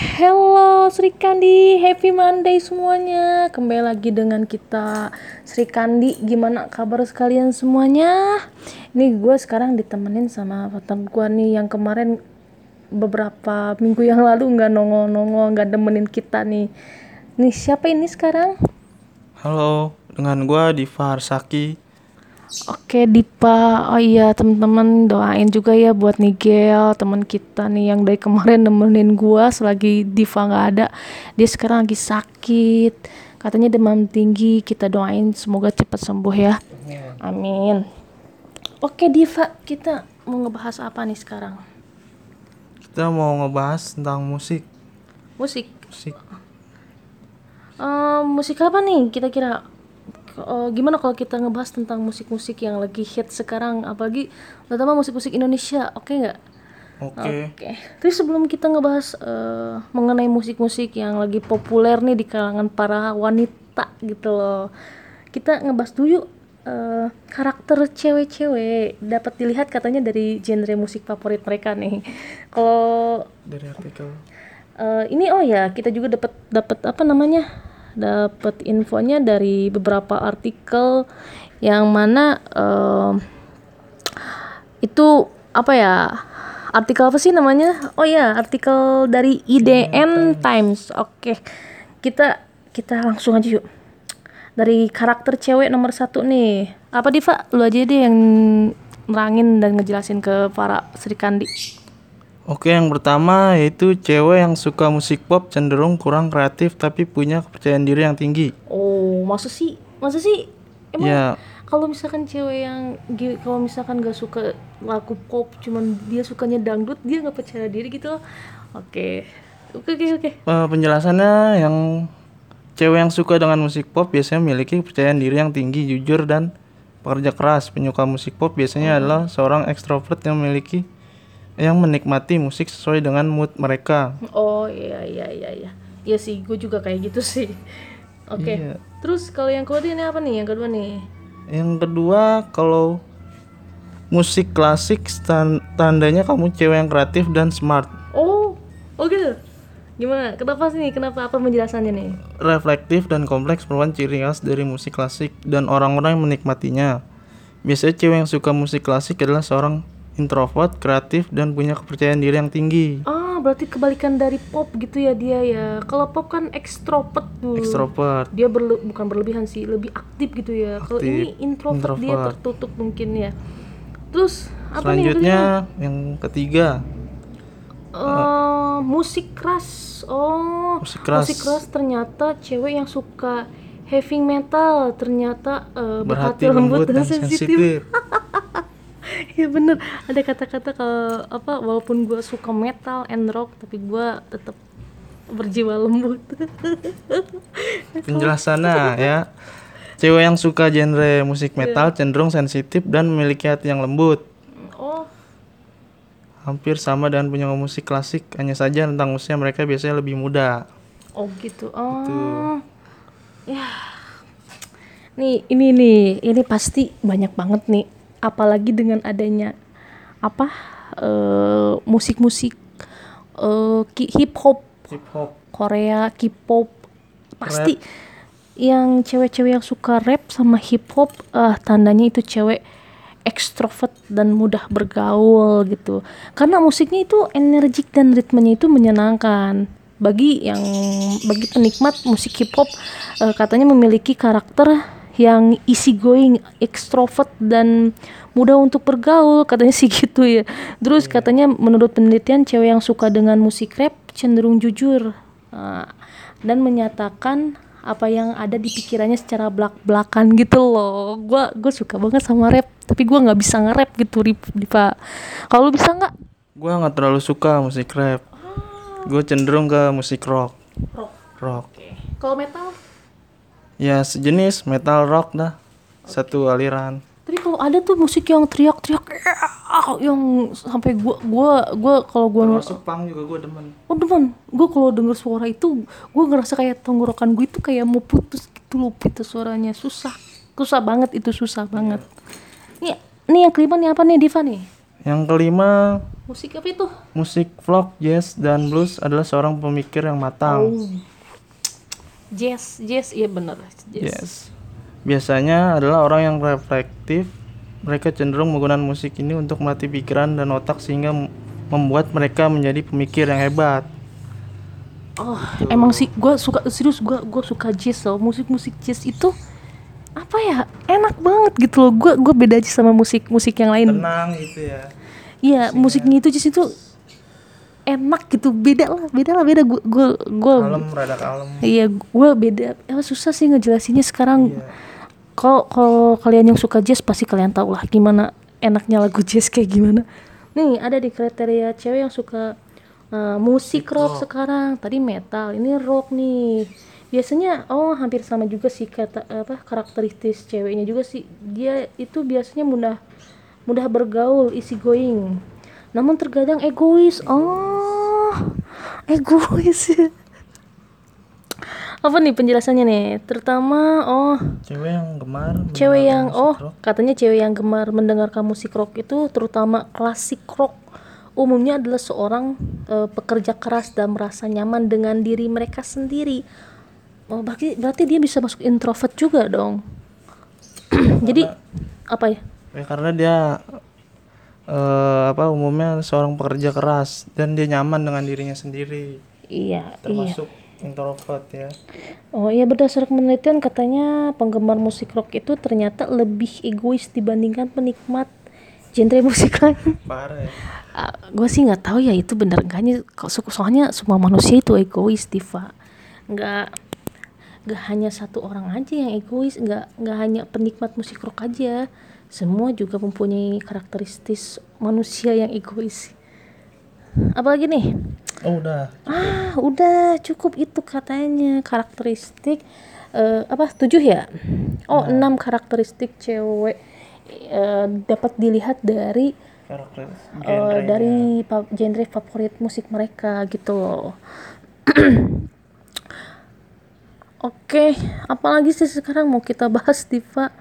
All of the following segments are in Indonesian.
Hello Sri Kandi, happy Monday semuanya. Kembali lagi dengan kita Sri Kandi. Gimana kabar sekalian semuanya? Ini gue sekarang ditemenin sama temen gue nih yang kemarin beberapa minggu yang lalu nggak nongol-nongol, nggak demenin kita nih. Nih siapa ini sekarang? Halo, dengan gua Diva Harsaki. Oke Dipa, oh iya teman-teman doain juga ya buat Nigel teman kita nih yang dari kemarin nemenin gua selagi Diva nggak ada. Dia sekarang lagi sakit. Katanya demam tinggi. Kita doain semoga cepat sembuh ya. Amin. Oke Diva kita mau ngebahas apa nih sekarang? Kita mau ngebahas tentang musik. musik? Musik. Eh, musik apa nih kira-kira Eh, gimana kalau kita ngebahas tentang musik-musik yang lagi hit sekarang apalagi terutama musik-musik Indonesia oke nggak Oke. Oke, terus sebelum kita ngebahas eh, mengenai musik-musik yang lagi populer nih di kalangan para wanita gitu loh, kita ngebahas dulu yuk eh, karakter cewek-cewek dapat dilihat katanya dari genre musik favorit mereka nih. Kalau Dari artikel. eh, ini oh ya kita juga dapat dapat apa namanya dapat infonya dari beberapa artikel yang mana eh, itu apa ya artikel apa sih namanya? Oh ya artikel dari IDN Times. Oke kita kita langsung aja yuk. Dari karakter cewek nomor satu nih. Apa Diva? Lu aja deh yang nerangin dan ngejelasin ke para Sri Kandi Oke, yang pertama yaitu cewek yang suka musik pop cenderung kurang kreatif tapi punya kepercayaan diri yang tinggi. oh masa sih? Masa sih? Emang Ya, kalau misalkan cewek yang kalau misalkan gak suka lagu pop cuman dia sukanya dangdut dia nggak percaya diri gitu loh. Oke. Oke oke oke. Eh, penjelasannya yang cewek yang suka dengan musik pop biasanya memiliki kepercayaan diri yang tinggi, jujur dan pekerja keras. Penyuka musik pop biasanya adalah seorang ekstrovert yang memiliki yang menikmati musik sesuai dengan mood mereka. oh iya iya iya iya. Iya sih gue juga kayak gitu sih. Oke Iya. terus kalau yang kedua ini apa nih? Yang kedua nih? Yang kedua, kalau musik klasik tandanya kamu cewek yang kreatif dan smart, oh oh gitu? Gimana? Kenapa sih? Kenapa? Apa penjelasannya nih? Reflektif dan kompleks merupakan ciri khas dari musik klasik dan orang-orang yang menikmatinya. Biasanya cewek yang suka musik klasik adalah seorang introvert, kreatif, dan punya kepercayaan diri yang tinggi. ah berarti kebalikan dari pop gitu ya dia ya kalau pop kan ekstrovert tuh Extrovert. dia berle- bukan berlebihan sih lebih aktif gitu ya kalau ini Aktif, introvert, dia introvert. tertutup mungkin ya terus apa nih yang Selanjutnya, yang ketiga, Eh, musik keras oh Musik keras. ternyata cewek yang suka heavy metal ternyata eh, berhati lembut dan sensitif. ya bener ada kata-kata kalau apa walaupun gue suka metal and rock tapi gue tetap berjiwa lembut Penjelasannya ya. Cewek yang suka genre musik metal cenderung sensitif dan memiliki hati yang lembut. oh Hampir sama dengan penyanyi musik klasik, hanya saja tentang usia mereka biasanya lebih muda. Oh gitu. Oh. Ya. Nih, ini nih, ini pasti banyak banget nih. Apalagi dengan adanya apa? eh, musik-musik eh, ki- hip hop Hip hop. Korea, K-pop. Pasti yang cewek-cewek yang suka rap sama hip hop eh tandanya itu cewek ekstrovert dan mudah bergaul gitu. Karena musiknya itu energik dan ritmenya itu menyenangkan. Bagi yang bagi penikmat musik hip hop eh, katanya memiliki karakter yang easy going, ekstrovert dan mudah untuk bergaul katanya sih gitu ya. Terus katanya menurut penelitian cewek yang suka dengan musik rap cenderung jujur Nah, dan menyatakan apa yang ada di pikirannya secara belak-belakan gitu loh. Gua gue suka banget sama rap, tapi gua nggak bisa nge-rap gitu di, Pak. Kalau lu bisa nggak? Gua nggak terlalu suka musik rap. Gue cenderung ke musik rock. Rock. Rock. Kalau metal? Ya sejenis metal rock dah. Satu aliran. Tapi kalau ada tuh musik yang teriak-teriak "Ah," yang sampai gua gua gua kalau gua Termasuk punk juga gue demen. Oh demen, gue kalau denger suara itu, gue ngerasa kayak tenggorokan gue itu kayak mau putus gitu loh, putus suaranya susah, susah banget itu susah banget. Nih, nih yang kelima nih apa nih Diva nih? Yang kelima musik apa itu Musik folk, jazz, dan blues adalah seorang pemikir yang matang. Oh. Jazz jazz iya bener jazz Yes. Biasanya adalah orang yang reflektif. Mereka cenderung menggunakan musik ini untuk melatih pikiran dan otak sehingga membuat mereka menjadi pemikir yang hebat. Oh, emang sih gue suka serius gue gue suka jazz loh. Musik-musik jazz itu apa ya? Enak banget gitu loh. Gue gue beda aja sama musik-musik yang lain. Tenang gitu ya. Iya, musiknya itu jazz itu enak gitu. Beda lah, beda lah, beda. Gue gue gue Kalem, rada kalem. Iya, gue beda. Emang susah sih ngejelasinnya sekarang. Iya. Kalau kalau kalian yang suka jazz pasti kalian tahu lah gimana enaknya lagu jazz kayak gimana. Nih ada di kriteria cewek yang suka uh, musik rock sekarang. Tadi metal, ini rock nih. Biasanya oh hampir sama juga sih kata apa karakteristik ceweknya juga sih. Dia itu biasanya mudah mudah bergaul, easy going. Namun terkadang egois. Oh, egois. apa nih penjelasannya nih? Terutama oh Cewek yang gemar. cewek yang oh rock. katanya cewek yang gemar mendengarkan musik rock itu terutama klasik rock umumnya adalah seorang eh, pekerja keras dan merasa nyaman dengan diri mereka sendiri oh berarti berarti dia bisa masuk introvert juga dong jadi apa ya Ya, karena dia eh, apa umumnya seorang pekerja keras dan dia nyaman dengan dirinya sendiri, iya iya. termasuk introvert ya. oh iya berdasarkan penelitian katanya penggemar musik rock itu ternyata lebih egois dibandingkan penikmat genre musik lain. Parah ya. gue sih nggak tahu ya itu bener enggaknya soalnya semua manusia itu egois Diva. Nggak nggak hanya satu orang aja yang egois nggak nggak hanya penikmat musik rock aja semua juga mempunyai karakteristik manusia yang egois apalagi nih Oh udah. ah udah cukup itu katanya karakteristik eh, apa tujuh ya oh enam karakteristik cewek eh, dapat dilihat dari eh, dari pa- genre favorit musik mereka gitu loh. Oke, apalagi sih sekarang mau kita bahas Diva?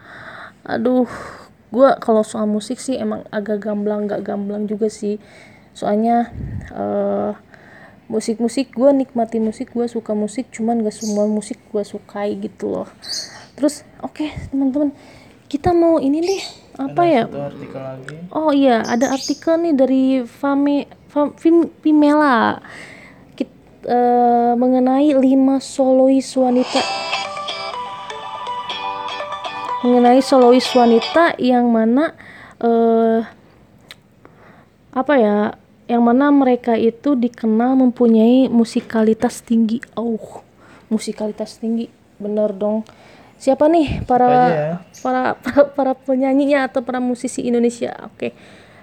Aduh, gua kalau soal musik sih emang agak gamblang, nggak gamblang juga sih. Soalnya eh musik-musik gua nikmati musik, gua suka musik, cuman gak semua musik gua sukai gitu loh. Terus, oke teman-teman, kita mau ini deh apa ya? Satu artikel lagi. Oh iya, ada artikel nih dari Fame, Fam, Fim- Vimela Kit- eh, mengenai lima solois wanita mengenai solois wanita yang mana eh apa ya yang mana mereka itu dikenal mempunyai musikalitas tinggi. Oh musikalitas tinggi. Bener dong. Siapa nih para ya. para para, para penyanyinya atau para musisi Indonesia? Oke.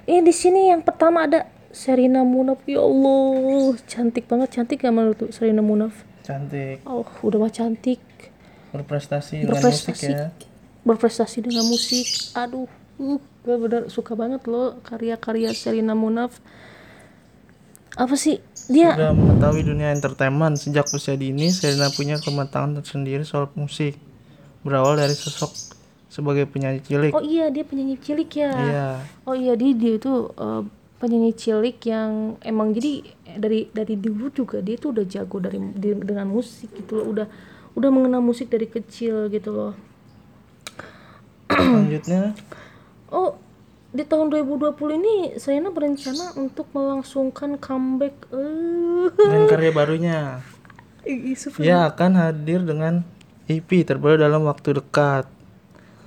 Ini di sini yang pertama ada Serina Munaf. Ya Allah cantik banget. Cantik gak menurut tuh Serina Munaf? Cantik, oh udah mah cantik. Berprestasi dengan musik berprestasi ya. Berprestasi dengan musik. Aduh uh, gue bener suka banget loh karya-karya Serina Munaf. Apa sih? Dia Sudah mengetahui dunia entertainment sejak usia dini, Serena punya kematangan tersendiri soal musik. Berawal dari sosok sebagai penyanyi cilik. oh iya dia penyanyi cilik ya? Iya, oh iya dia dia itu eh, penyanyi cilik yang emang jadi dari dari dulu juga dia tuh udah jago dari di- dengan musik gitu loh. Udah udah mengenal musik dari kecil gitu loh selanjutnya Oh, di tahun 2020 ini Serena berencana untuk melangsungkan comeback. Eh, dengan karya barunya. Ia akan hadir dengan EP terbaru dalam waktu dekat.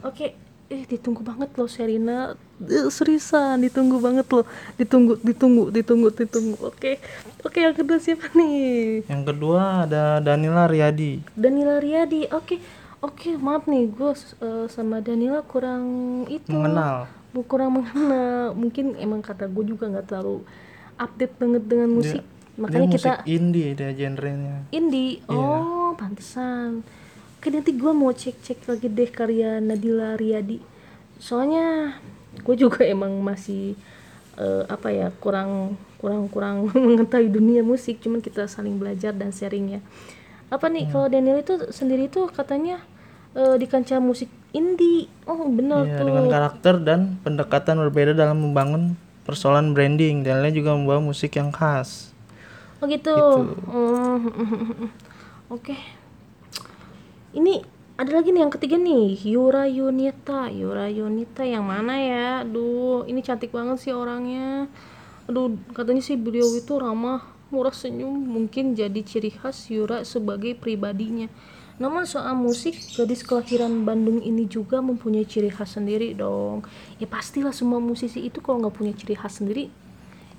Oke, eh ditunggu banget loh Serena. Eh, seriusan, ditunggu banget loh. Ditunggu, ditunggu, ditunggu, ditunggu. Oke. Oke, yang kedua siapa nih? Yang kedua ada Danila Riyadi. Danila Riyadi. Oke. Oke, maaf nih, gue sama Danila kurang itu. Mengenal. Bu- kurang mengenal. Mungkin emang kata gue juga nggak terlalu update banget dengan musik. Makanya dia kita musik indie dia genrenya. Indie. Oh, pantesan. Oke, nanti gua mau cek-cek lagi deh karya Nadila Riyadi. Soalnya gue juga emang masih eh, apa ya kurang kurang kurang mengetahui dunia musik. Cuman kita saling belajar dan sharing ya. Apa nih kalau Daniel itu sendiri tuh katanya eh, di kancah musik indie. Oh benar Iya, tuh. dengan karakter dan pendekatan berbeda dalam membangun persoalan branding dan lain juga membawa musik yang khas. Oh gitu. Gitu. Hmm, Oke. Ini ada lagi nih yang ketiga nih, Yura Yunita. Yura Yunita yang mana ya? Aduh, ini cantik banget sih orangnya. Aduh, katanya sih beliau itu ramah, murah senyum, mungkin jadi ciri khas Yura sebagai pribadinya. Namun soal musik, gadis kelahiran Bandung ini juga mempunyai ciri khas sendiri dong. Ya pastilah semua musisi itu kalau nggak punya ciri khas sendiri,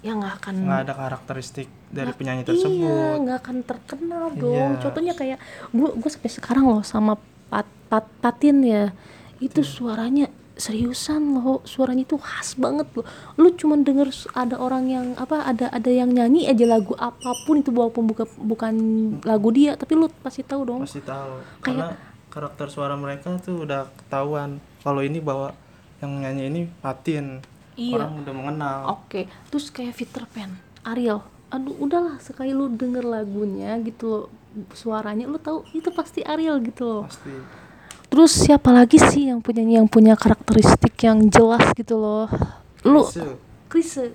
ya nggak akan Nggak ada karakteristik dari penyanyi Iya, tersebut. nggak akan terkenal dong. Iya. Contohnya kayak gue gue sampai sekarang loh sama Pat, Pat Patin ya, itu suaranya seriusan loh, suaranya itu khas banget loh. Lu cuman denger ada orang yang apa ada ada yang nyanyi aja lagu apa pun itu walaupun bukan bukan lagu dia, tapi lu pasti tahu dong. Pasti tahu. Karena karakter suara mereka tuh udah ketahuan. Kalau ini bawa yang nyanyi ini Patin. Iya. Orang udah mengenal. Oke, terus kayak Peter Pan, Ariel. Aduh, udahlah sekali lu denger lagunya gitu loh, suaranya lu tahu itu pasti Ariel gitu loh. Pasti. Terus siapa lagi sih yang punya yang punya karakteristik yang jelas gitu loh? Lu Krise.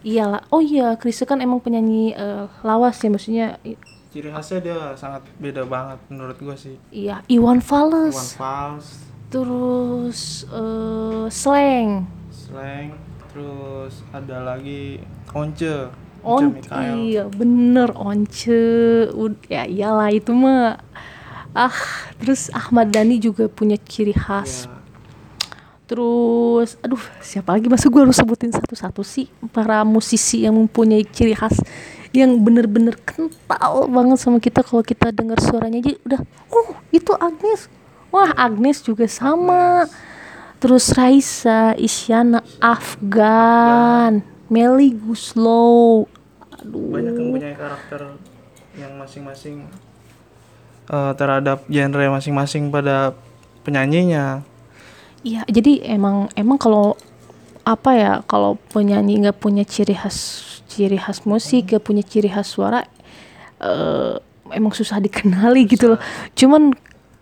Iyalah. Oh iya, Krise kan emang penyanyi eh, lawas ya maksudnya Ciri khasnya dia sangat beda banget menurut gua sih. iya, Iwan Iwan Fals. Fals, Terus eh slang. Slang, terus ada lagi Once. On Mikael. iya bener Once Ud- ya iyalah itu mah ah terus Ahmad Dhani juga punya ciri khas. Ya, Terus, aduh, siapa lagi? Masa gue harus sebutin satu-satu sih? Para musisi yang mempunyai ciri khas yang bener-bener kental banget sama kita kalau kita dengar suaranya aja udah, oh itu Agnes, wah Agnes juga sama. Terus Raisa, Isyana, Afgan, Meli Guslow, aduh, banyak yang punya karakter yang masing-masing eh, terhadap genre masing-masing pada penyanyinya. Iya, jadi emang emang kalau apa ya kalau penyanyi nggak punya ciri khas ciri khas musik, nggak punya ciri khas suara, eh, emang susah dikenali gitu loh. Cuman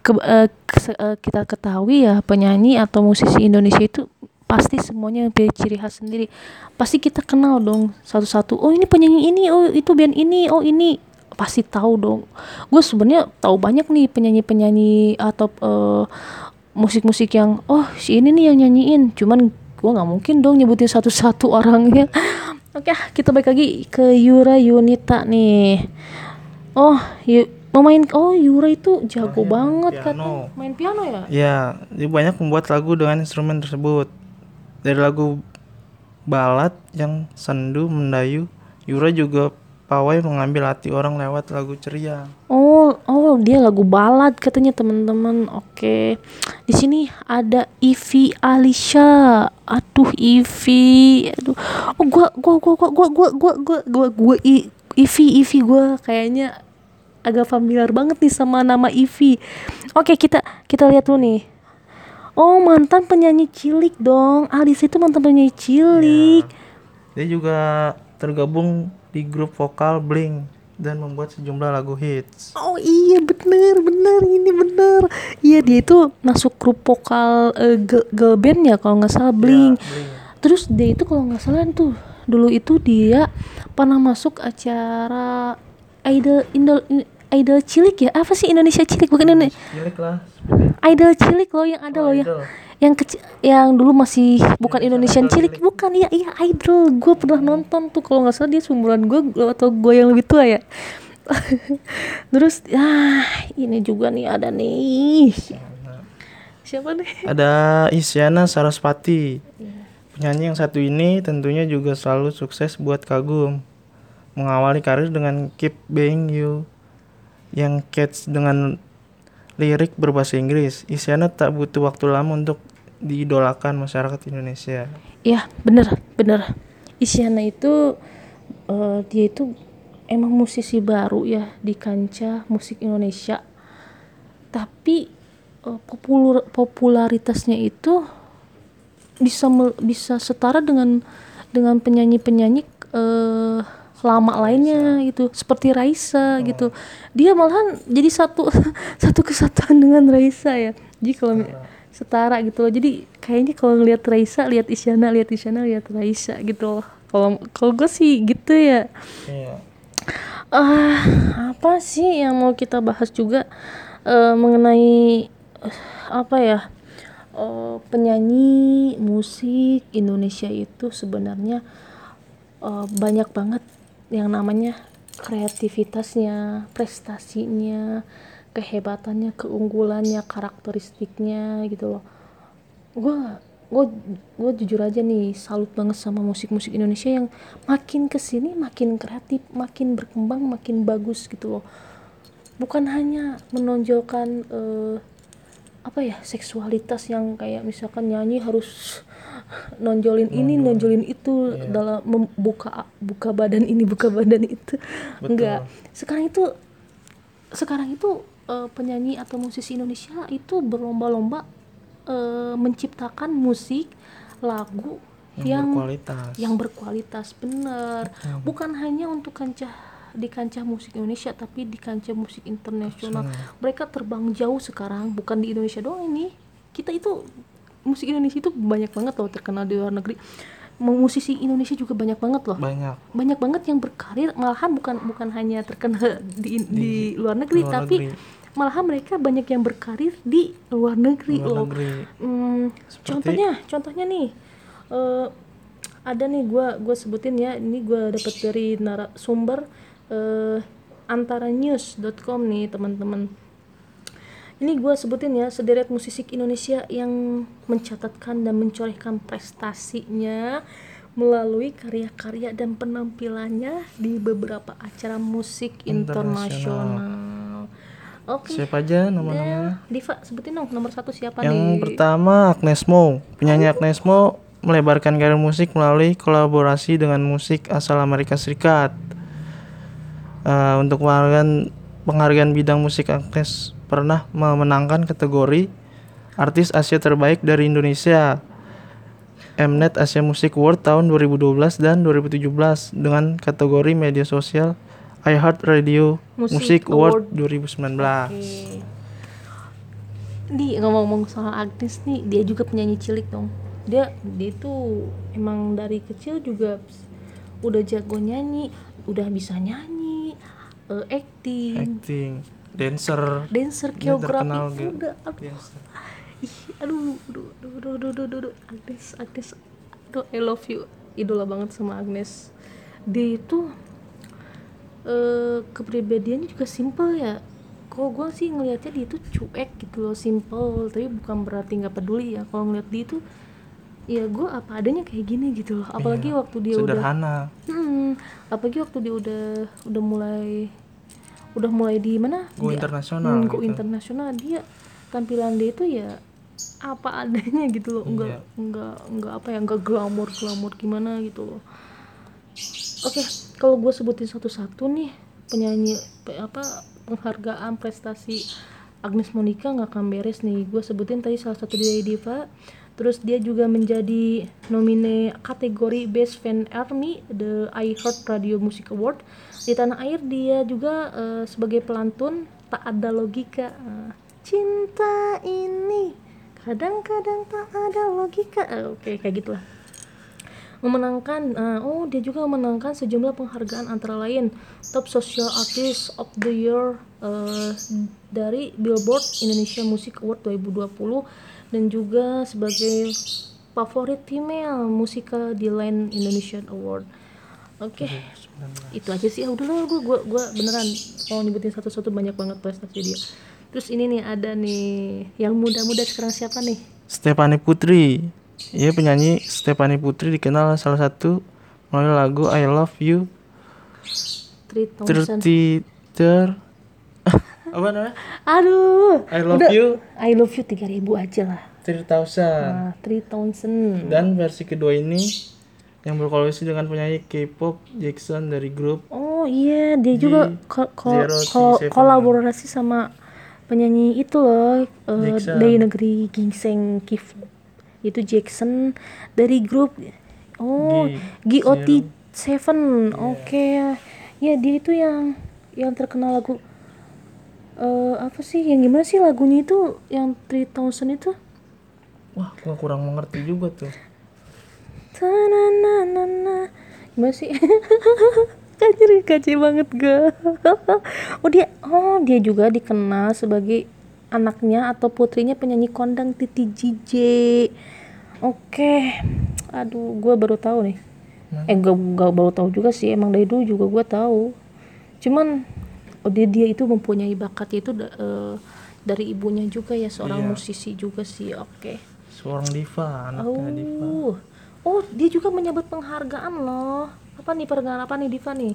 ke- eh, ke- eh, kita ketahui ya penyanyi atau musisi Indonesia itu pasti semuanya punya ciri khas sendiri. Pasti kita kenal dong satu-satu. Oh ini penyanyi ini, oh itu band ini, oh ini pasti tahu dong. Gue sebenarnya tahu banyak nih penyanyi-penyanyi atau eh, musik-musik yang oh si ini nih yang nyanyiin cuman gua nggak mungkin dong nyebutin satu-satu orangnya oke ah, kita balik lagi ke Yura Yunita nih oh mau main oh Yura itu jago Terakhir, banget piano. kan main piano ya Ya, dia banyak membuat lagu dengan instrumen tersebut. Dari lagu balad yang sendu mendayu, Yura juga pawai mengambil hati orang lewat lagu ceria. Oh, oh dia lagu balad katanya teman-teman. Oke. Di sini ada Ivi Alisha. Aduh Ivi. Aduh. Oh gua gua gua gua gua gua gua gua gua, gua I- Ivi Ivi gua kayaknya agak familiar banget nih sama nama Ivi. Oke, kita kita lihat dulu nih. Oh, mantan penyanyi cilik dong. Alis itu mantan penyanyi cilik. Dia juga tergabung di grup vokal Blink dan membuat sejumlah lagu hits. Oh iya bener bener ini bener Iya dia itu masuk grup vokal eh, girl, girl band ya kalau nggak salah Blink Ya, Blink. Terus dia itu kalau nggak salah tuh dulu itu dia pernah masuk acara Idol Idol Idol cilik ya? Apa sih Indonesia cilik? Bukan Indonesia. Cilik lah. Idol cilik loh yang ada Oh, loh ya. Idol. yang kecil yang dulu masih bukan Indonesian Indonesian cilik. cilik. bukan ya iya idol. Gue pernah nonton tuh kalau nggak salah dia seumuran gue atau gue yang lebih tua ya. Terus ah ini juga nih ada nih. Siapa nih? Ada Isyana Sarasvati. Penyanyi yang satu ini tentunya juga selalu sukses buat kagum. Mengawali karir dengan Keep Being You yang catch dengan lirik berbahasa Inggris. Isyana tak butuh waktu lama untuk diidolakan masyarakat Indonesia. ya bener bener Isyana itu eh, dia itu emang musisi baru ya di kancah musik Indonesia tapi eh, populur- popularitasnya itu bisa bisa setara dengan dengan penyanyi-penyanyi eh, lama lainnya gitu seperti Raisa gitu. Dia malahan jadi satu satu kesatuan dengan Raisa ya. Jadi kalau mi- setara. gitu loh. Jadi kayaknya kalau ngeliat Raisa lihat Isyana lihat Isyana lihat Raisa gitu loh. Kalau kalau gue sih gitu ya. Iya. ah apa sih yang mau kita bahas juga eh, mengenai eh, apa ya eh, penyanyi musik Indonesia itu sebenarnya eh, banyak banget yang namanya kreativitasnya prestasinya kehebatannya keunggulannya karakteristiknya gitu loh. Gue gue gue jujur aja nih salut banget sama musik-musik Indonesia yang makin ke sini makin kreatif makin berkembang makin bagus gitu loh. Bukan hanya menonjolkan eh, apa ya seksualitas yang kayak misalkan nyanyi harus nonjolin ini nonjolin. itu dalam membuka buka badan ini buka badan itu. Enggak. Sekarang itu sekarang itu eh, penyanyi atau musisi Indonesia itu berlomba-lomba eh, menciptakan musik lagu Yang yang berkualitas. yang berkualitas bener bukan hanya untuk kancah di kancah musik Indonesia tapi di kancah musik internasional. Mereka terbang jauh sekarang bukan di Indonesia doang ini. Kita itu musik Indonesia itu banyak banget loh terkenal di luar negeri musisi Indonesia juga banyak banget loh Banyak. banyak banget yang berkarir malahan bukan bukan hanya terkenal di di, luar negeri luar tapi negeri. malahan mereka banyak yang berkarir di luar negeri Luar loh negeri. Hmm, contohnya contohnya nih eh, ada nih gua gua sebutin ya ini gua dapat dari narasumber eh, antaranews.com nih teman-teman ini gua sebutin ya sederet musisi Indonesia yang mencatatkan dan mencorehkan prestasinya melalui karya-karya dan penampilannya di beberapa acara musik internasional. Oke. Siapa aja nama-namanya? Ya, Diva sebutin dong nomor satu siapa Yang nih? pertama Agnes Mo. Penyanyi Agnes Mo melebarkan karir musik melalui kolaborasi dengan musik asal Amerika Serikat. Eh, untuk penghargaan penghargaan bidang musik Agnes pernah memenangkan kategori artis Asia terbaik dari Indonesia. Mnet Asia Music Award tahun 2012 dan 2017 dengan kategori media sosial iHeart Radio Music Music, Award 2019. Oke. Di ngomong-ngomong soal Agnes nih, dia juga penyanyi cilik dong. Dia dia tuh emang dari kecil juga udah jago nyanyi, udah bisa nyanyi, eh, acting, Acting, dancer. Dancer koreografi gitu. udah, aduh. Aduh Ih, aduh aduh aduh aduh aduh aduh Agnes Agnes. Aduh I love you. Idola banget sama Agnes. Dia itu eh, kepribadiannya juga simple ya. Kalau gue sih ngelihatnya dia itu cuek gitu loh simple. Tapi bukan berarti nggak peduli ya. Kalau ngeliat dia itu ya gue apa adanya kayak gini gitu loh. Apalagi iya, waktu dia sederhana. udah sederhana. Hmm, apalagi waktu dia udah udah mulai udah mulai di mana? Go Di- internasional hmm, go gitu. internasional dia tampilan dia itu ya apa adanya gitu loh, enggak Iya. enggak enggak apa ya, enggak glamor glamor gimana gitu loh. Oke, kalau gue sebutin satu-satu nih penyanyi pe- apa penghargaan prestasi Agnes Monica nggak akan beres nih. Gue sebutin tadi salah satu dari Diva. Terus dia juga menjadi nomine kategori Best Fan Army the iHeart Radio Music Award. Di tanah air dia juga eh, sebagai pelantun tak ada logika. Eh, Cinta ini kadang-kadang tak ada logika. Eh, Oke, kayak gitulah memenangkan eh, oh dia juga memenangkan sejumlah penghargaan antara lain Top Social Artist of the Year eh, dari Billboard Indonesia Music Award 2020 dan juga sebagai favorit female musikal di Line Indonesian Award. Oke, itu aja sih. Ah, udah lah, gue gua, gua beneran kalau nyebutin satu-satu banyak banget prestasi dia. Terus ini nih ada nih yang muda-muda sekarang siapa nih? Stefani Putri. Iya penyanyi Stefani Putri dikenal salah satu melalui lagu I Love You. 30 ter apa namanya? Aduh, I Love udah. You I love you 3000 aja lah. 3000. Nah, 3000. Dan versi kedua ini yang berkolaborasi dengan penyanyi K-pop Jackson dari grup Oh iya, dia juga ko- ko- ko- T7. kolaborasi sama penyanyi itu loh eh, Jackson. dari negeri gingseng Kif itu Jackson dari grup. Oh G- GOT7 oke. Ya dia itu yang yang terkenal lagu eh apa sih yang gimana sih lagunya itu yang 3000 itu? Wah gua kurang mengerti juga tuh Tananana. Gimana sih? Kacir, kacir banget ga. oh dia, oh dia juga dikenal sebagai anaknya atau putrinya penyanyi kondang Titi DJ. Oke, aduh, gue baru tahu nih. Eh, gak, gak baru tahu juga sih. Emang dari dulu juga gue tahu. Cuman, oh dia dia itu mempunyai bakat itu da- eh, dari ibunya juga ya seorang Iya. musisi juga sih. Oke. seorang diva anaknya diva Oh, dia juga menyebut penghargaan loh. Apa nih penghargaan apa nih Diva nih?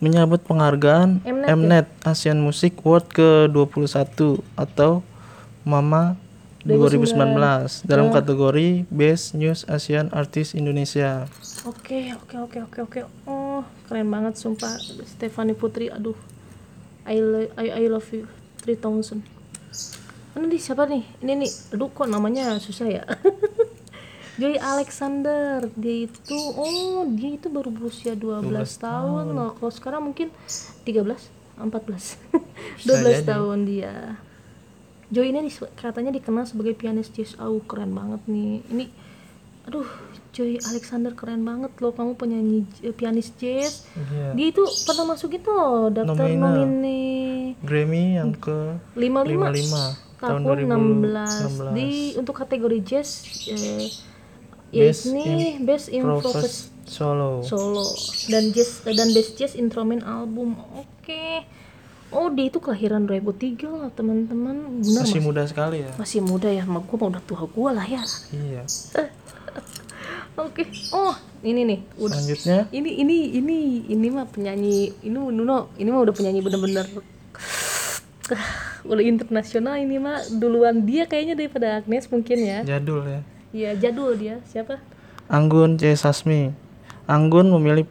menyambut penghargaan Mnet Mnet Asian Music Award ke-21 atau MAMA 2019 dalam kategori Best News Asian Artist Indonesia. Oke, oke, oke, oke, oke. Oh, keren banget sumpah Stefani Putri. Aduh. I, lo- I, I love you 3000. Mana nih siapa nih? Ini nih. Aduh kok namanya susah ya. Joy Alexander. Dia itu oh, dia itu baru berusia 12, tahun loh. Kalau sekarang mungkin 13, 14. 12 jadi. tahun dia. Joy ini dis- katanya dikenal sebagai pianis jazz. Oh, keren banget nih. Ini aduh, Joy Alexander keren banget loh. Kamu penyanyi j- pianis jazz. Iya. Dia itu pernah masuk itu loh daftar Nomina. nomine Grammy yang ke 55 55 tahun tahun 2016. 16 di untuk kategori jazz eh, Best yakni Best Improvised Profes Solo. Solo dan jazz dan Best Jazz Instrument Album. Oke. Oh, dia itu kelahiran 2003 lah, teman-teman. Benar Masih masih, muda sekali ya. masih muda ya, sama gua mah udah tua gua lah ya. Iya. Oke. Oh, ini nih. Udah. Selanjutnya Ini ini ini ini mah penyanyi ini Nuno, ini mah udah penyanyi bener-bener udah internasional ini mah duluan dia kayaknya daripada Agnes mungkin ya. jadul ya. Iya, jadul dia. Siapa? Anggun C. Sasmi. Anggun memilih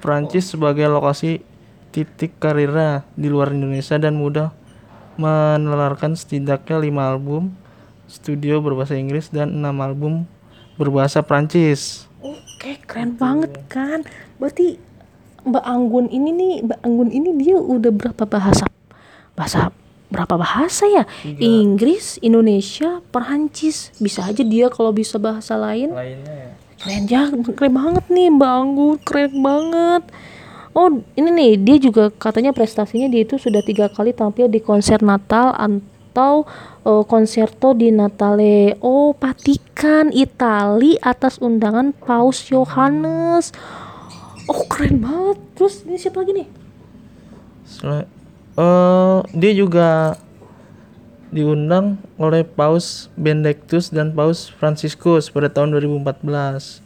Prancis sebagai lokasi titik karirnya di luar Indonesia dan mudah menelarkan setidaknya 5 album studio berbahasa Inggris dan 6 album berbahasa Prancis. Oke, keren banget kan. Berarti Mbak Anggun ini nih, Mbak Anggun ini dia udah berapa bahasa? Bahasa berapa bahasa ya? Inggris, Indonesia, Perancis. Bisa aja dia kalau bisa bahasa lain. Lainnya ya. Keren ya, keren banget nih Mbak Anggun, keren banget. Oh, ini nih dia juga katanya prestasinya dia itu sudah tiga kali tampil di konser Natal atau eh, konserto di Natale. Oh, Vatikan, Itali atas undangan Paus Yohanes. Oh, keren banget. Terus ini siapa lagi nih? Sel- eh, dia juga diundang oleh Paus Benedictus dan Paus Franciscus pada tahun 2014.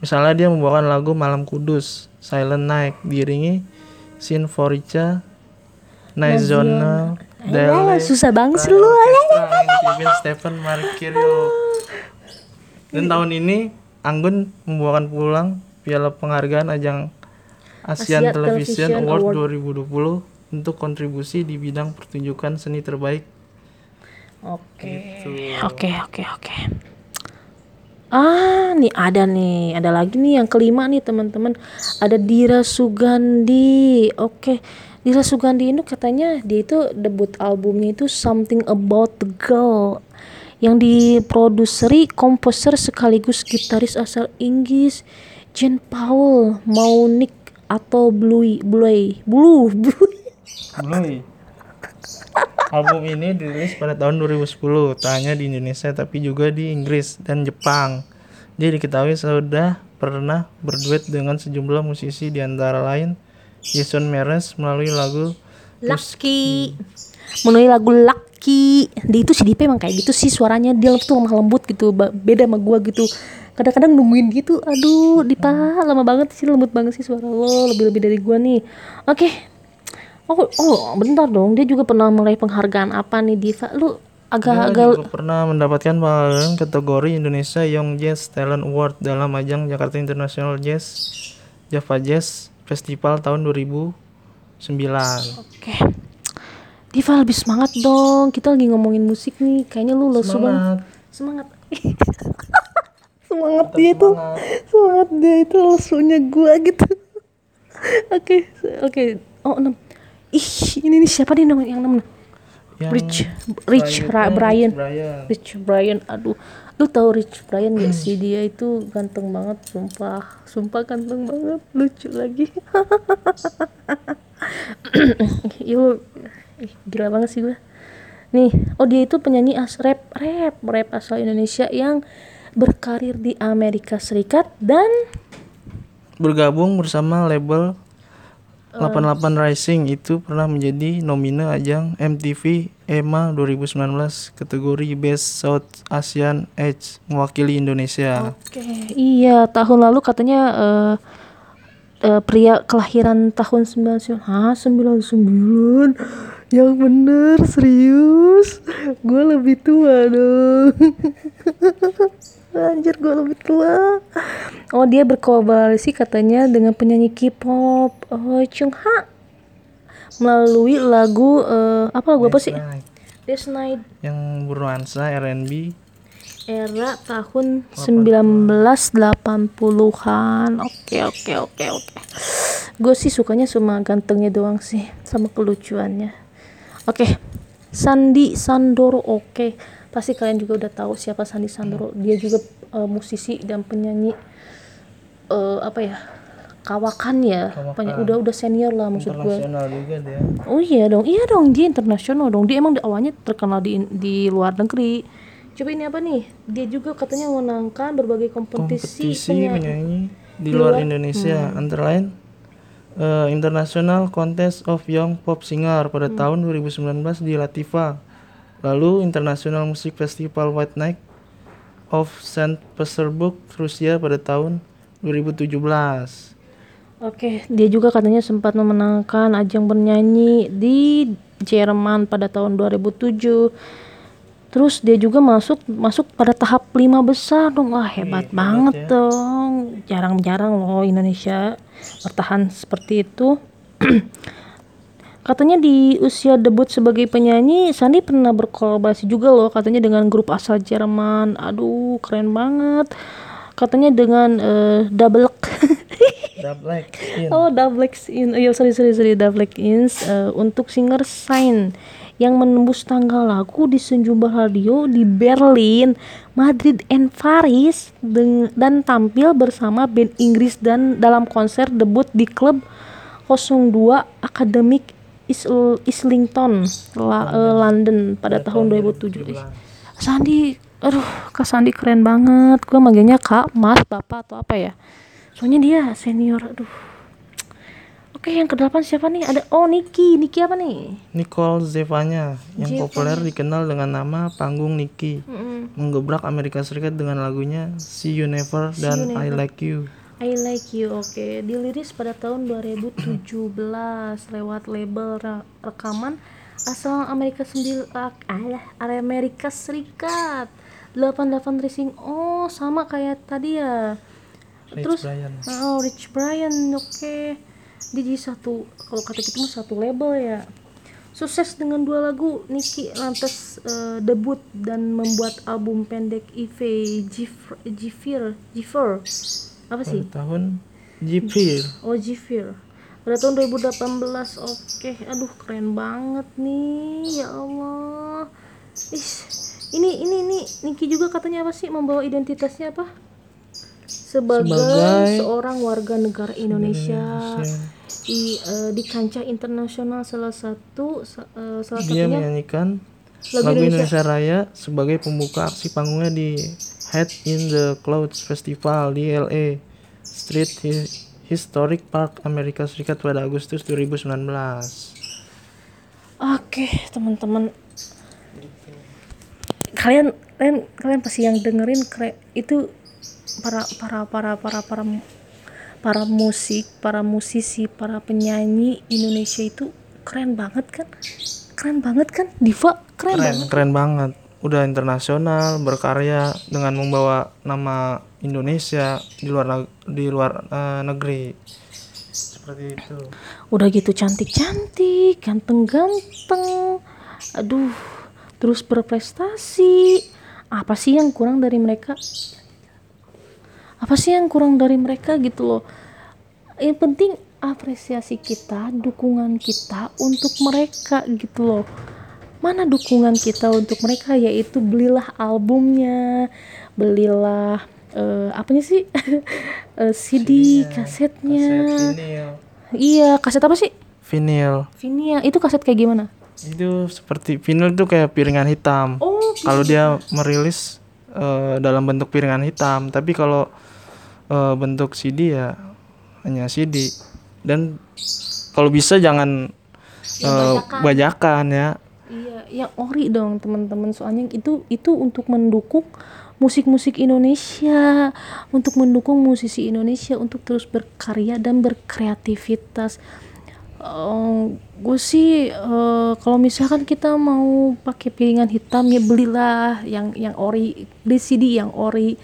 Misalnya dia membawakan lagu Malam Kudus, Silent Night, diiringi Sinforica, Naizona, Ah, susah banget lu. Stephen Markirio. Dan tahun ini Anggun membawakan pulang piala penghargaan ajang Asian Asia Television Television Award, Award. 2020 untuk kontribusi di bidang pertunjukan seni terbaik. Oke. Gitu. Oke, oke, oke. Ah, nih ada nih, ada lagi nih yang kelima nih teman-teman. Ada Dira Sugandi. Oke, Dira Sugandi itu katanya dia itu debut albumnya itu Something About the Girl yang diproduseri komposer sekaligus gitaris asal Inggris Jean Paul Maunik atau Bluey Bluey Blue Blue Bluey. Album ini dirilis pada tahun 2010, tak hanya di Indonesia tapi juga di Inggris dan Jepang. Dia diketahui sudah pernah berduet dengan sejumlah musisi di antara lain Jason Mraz melalui lagu Lucky. Menulis lagu Lucky. Dia itu si Dipe emang kayak gitu sih suaranya. Dia tuh lemah lembut gitu. Beda sama gua gitu. Kadang-kadang nungguin gitu. Aduh Dipa lama banget sih lembut banget sih suara lo. Lebih-lebih dari gua nih. Oke oh oh bentar dong. Dia juga pernah meraih penghargaan apa nih Diva? Lu agak-agak juga pernah mendapatkan penghargaan kategori Indonesia Young Jazz Talent Award dalam ajang Jakarta International Jazz Java Jazz Festival tahun 2009. oke. Diva lebih semangat dong. Kita lagi ngomongin musik nih. Kayaknya lu lesu banget. Semangat. semangat. Semangat dia itu semangat. Dia itu lesunya gua gitu. Oke oke. Oh enam ih ini nih siapa nih yang enam Yang Rich Rich Ra- Brian Rich Brian. Rich Brian aduh. Lu tahu Rich Brian gak sih? Dia itu ganteng banget sumpah. Sumpah ganteng banget. Lucu lagi. Ih, ih, gila banget sih gue nih oh dia itu penyanyi as rap rap rap asal Indonesia yang berkarir di Amerika Serikat dan Bergabung bersama label. 88 Rising itu pernah menjadi nomine ajang MTV EMA 2019 kategori Best South Asian Age mewakili Indonesia. Oke, iya tahun lalu katanya eh eh, pria kelahiran tahun 99 Hah 99 Yang bener serius? Gue lebih tua dong. Anjir gue lebih tua. Oh dia berkolaborasi katanya dengan penyanyi K-pop. Oh, Chung Ha. Melalui lagu eh, Apa lagu apa sih? This Night. Yang bernuansa R&B era tahun 1980-an. Oke, oke, oke, oke. Gue sih sukanya cuma gantengnya doang sih, sama kelucuannya. Oke. Sandi Sandoro, oke. Pasti kalian juga udah tahu siapa Sandi Sandoro. Dia juga eh, musisi dan penyanyi eh, apa ya? Kawakan ya. Kawakan. Penyanyi- udah udah senior lah maksud gue. internasional juga dia. Oh iya dong, iya dong dia internasional dong. Dia emang di awalnya terkenal di di luar negeri. Coba ini apa nih? Dia juga katanya memenangkan berbagai kompetisi, Kompetisi penya- penyanyi di luar Indonesia antara lain eh, International Contest of Young Pop Singer pada tahun 2019 di Lativa. Lalu International Music Festival White Night of Saint Petersburg, Rusia pada tahun 2017. Oke, dia juga katanya sempat memenangkan ajang bernyanyi di Jerman pada tahun 2007. Terus dia juga masuk masuk pada tahap lima besar dong. Wah, hebat banget dong. Jarang-jarang loh Indonesia bertahan seperti itu. Katanya di usia debut sebagai penyanyi, Sandi pernah berkolaborasi juga loh katanya dengan grup asal Jerman. Aduh, keren banget. Katanya dengan eh, Double Double. Oh, Double X in, iya sorry sorry sorry Double X Ins eh, untuk singer Sign yang menembus tangga lagu di sejumlah radio di Berlin, Madrid, and Paris dan tampil bersama band Inggris dan dalam konser debut di klub 02 Academic Isl- Islington, La- eh, London pada tahun 2007. Ih, Sandi, aduh, Kak Sandi keren banget. Gue manggilnya Kak, Mas, Bapak atau apa ya? Soalnya dia senior, aduh. Oke, yang kedelapan siapa nih? Ada oh Niki, Niki apa nih? Nicole Zevanya yang populer dikenal dengan nama panggung Nicki menggebrak Amerika Serikat dengan lagunya See You Never dan I Like You. I Like You, oke. Diliris pada tahun 2017 lewat label re- rekaman asal Amerika Sembil ah, alah, Amerika Serikat. 88 Racing. Oh, sama kayak tadi ya. Rich Terus Brian. Oh, Rich Brian, oke. Dia jadi satu, kalau kata kita mah satu label ya. Sukses dengan dua lagu, Nicky lantas eh, debut dan membuat album pendek IV Jif- Jifir, Jifir, apa sih? Pada tahun Jipir. Oh Jifir. Pada tahun 2018, oke. Aduh keren banget nih, ya Allah. Ih, ini ini ini Niki juga katanya apa sih membawa identitasnya apa? Sebagai, Sebagai- seorang warga negara Indonesia, di eh, di kancah internasional salah satu sa- eh, salah Dia satunya menyanyikan Lagu lagu Indonesia Raya sebagai pembuka aksi panggungnya di Head in the Clouds Festival di LA Street Hi- Historic Park Amerika Serikat pada Agustus 2019. Oke, teman-teman. Kalian kalian kalian pasti yang dengerin kre- itu para para para para para para musik, para musisi, para penyanyi Indonesia itu keren banget kan? Keren banget kan? Diva keren, Keren, banget. keren banget. Udah internasional, berkarya dengan membawa nama Indonesia di luar di luar eh, negeri. Seperti itu. Udah gitu cantik-cantik, ganteng-ganteng. Aduh, terus berprestasi. Apa sih yang kurang dari mereka? Apa sih yang kurang dari mereka gitu loh? Yang penting apresiasi kita, dukungan kita untuk mereka gitu loh. mana dukungan kita untuk mereka yaitu belilah albumnya belilah eh, apanya sih Eh, CD kasetnya Kaset vinil. iya kaset apa sih Vinil. Vinyl itu kaset kayak gimana Itu seperti vinil tuh kayak piringan hitam. oh Kalau dia merilis eh, dalam bentuk piringan hitam, tapi kalau eh, bentuk CD ya hanya CD. Dan kalau bisa jangan eh, bajakan ya. Iya, yang ori dong teman-teman. Soalnya itu itu untuk mendukung musik-musik Indonesia, untuk mendukung musisi Indonesia untuk terus berkarya dan berkreativitas. gue sih eh, kalau misalkan kita mau pakai piringan hitam ya belilah yang yang ori, beli CD yang ori.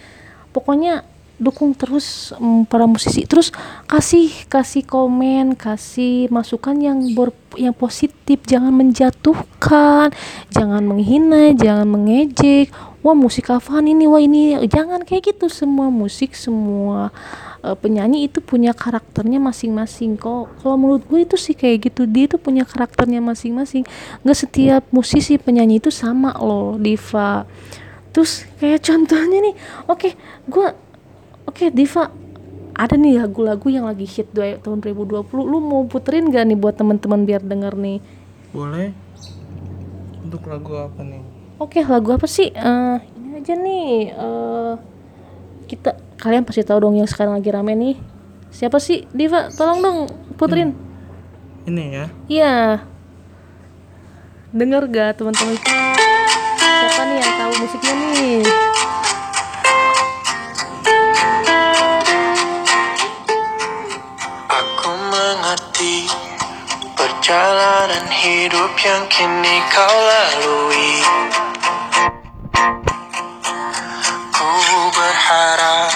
Pokoknya dukung terus mm, para musisi. Terus kasih kasih komen kasih masukan yang ber, yang positif. Jangan menjatuhkan jangan menghina jangan mengejek. Wah musik apaan ini wah ini. Jangan kayak gitu. Semua musik semua eh, penyanyi itu punya karakternya masing-masing. Kok kalau menurut gue itu sih kayak gitu. Dia itu punya karakternya masing-masing. Nggak setiap musisi penyanyi itu sama loh diva. Terus kayak contohnya nih. Oke gue Oke Diva, ada nih lagu-lagu yang lagi hit dua- tahun 2020. Lu mau puterin gak nih buat teman-teman biar denger nih? Boleh? Untuk lagu apa nih? Oke, lagu apa sih? Eh, ini aja nih. eh kita kalian pasti tahu dong yang sekarang lagi rame nih. Siapa sih Diva? Tolong dong puterin. Ini ya. Iya. Denger gak teman-teman? Siapa nih yang tahu musiknya nih? Perjalanan hidup yang kini kau lalui. Ku berharap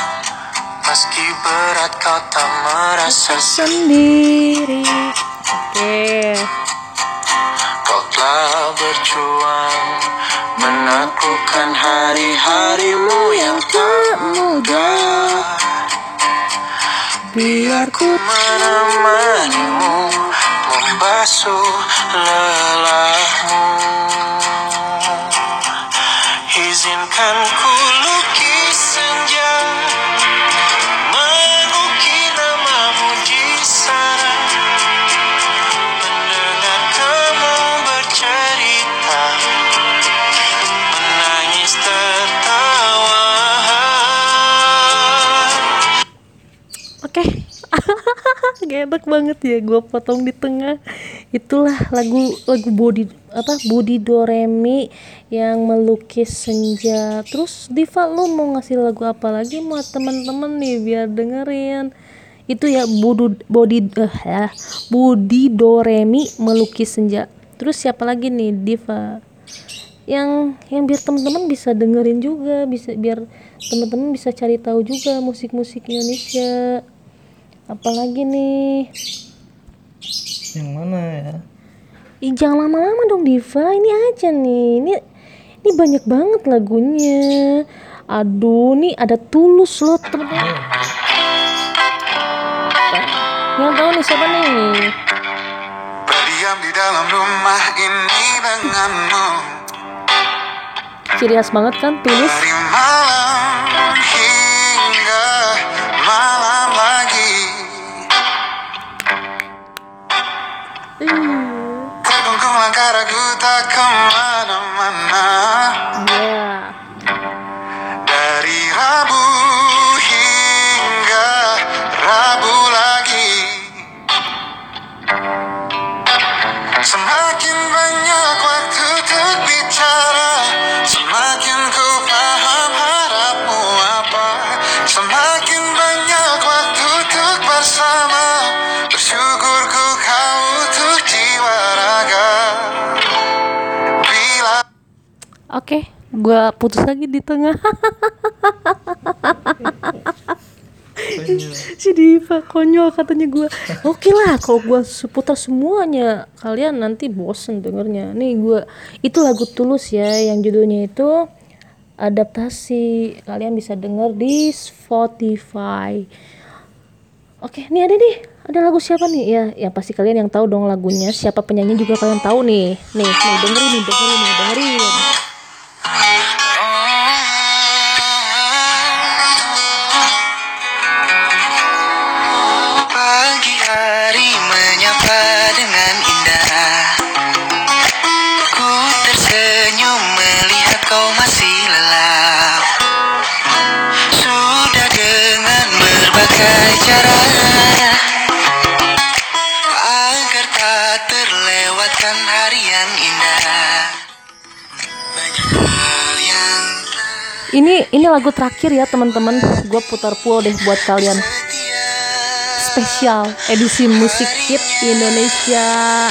meski berat kau tak merasa Sendiri. Oke. Kau telah berjuang menaklukkan hari-harimu yang tak mudah. Biar ku menemanimu Oke. Gak enak banget ya gue potong di tengah. Itulah lagu lagu Body apa Budi Doremi yang melukis senja. Terus Diva lu mau ngasih lagu apa lagi buat temen-temen nih biar dengerin. Itu ya Budu, Body eh, ya, Budi Doremi melukis senja. Terus siapa lagi nih Diva? yang yang biar teman-teman bisa dengerin juga bisa biar teman-teman bisa cari tahu juga musik-musik Indonesia apalagi nih Yang mana ya? Ih, jangan lama-lama dong Diva. Ini aja nih. Ini ini banyak banget lagunya. Aduh nih ada tulus loh teman-teman. Yang tahu nih siapa nih? Berdiam di dalam rumah ini denganmu. Ciri khas banget kan tulus? Dari malam Terkungkung langkah ragu tak ke mana-mana. Ya Dari Rabu Gua putus lagi di tengah. si Diva konyol katanya gua. Oke lah, kalau gua seputar semuanya, kalian nanti bosen dengernya. Nih gua itu lagu Tulus ya, yang judulnya itu adaptasi. Kalian bisa denger di Spotify. Oke, nih ada nih ada lagu siapa nih ya yang pasti kalian yang tahu dong lagunya siapa penyanyi juga kalian tahu nih nih nih dengerin nih dengerin nih dengerin ini lagu terakhir ya teman-teman. Gue putar full deh buat kalian. Spesial edisi musik hit Indonesia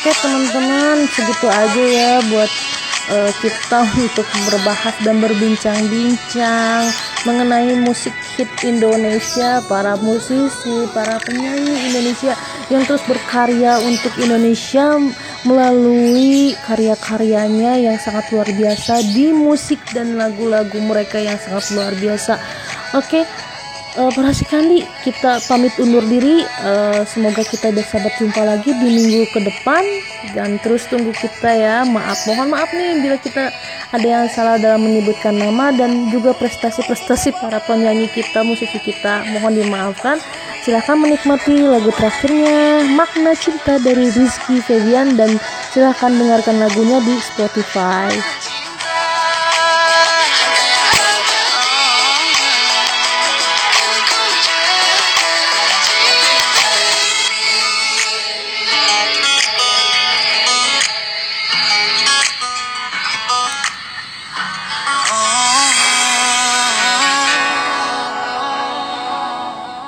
Oke teman-teman segitu aja ya buat eh, kita untuk berbahas dan berbincang-bincang mengenai musik hit Indonesia, para musisi, para penyanyi Indonesia yang terus berkarya untuk Indonesia melalui karya-karyanya yang sangat luar biasa di musik dan lagu-lagu mereka yang sangat luar biasa. Oke, Eh, para sekali kita pamit undur diri. Eh, semoga kita bisa berjumpa lagi di minggu ke depan. Dan terus tunggu kita ya. Maaf mohon maaf nih bila kita ada yang salah dalam menyebutkan nama dan juga prestasi-prestasi para penyanyi kita musisi kita. Mohon dimaafkan. Silahkan menikmati lagu terakhirnya makna cinta dari Rizky Febian dan silahkan dengarkan lagunya di Spotify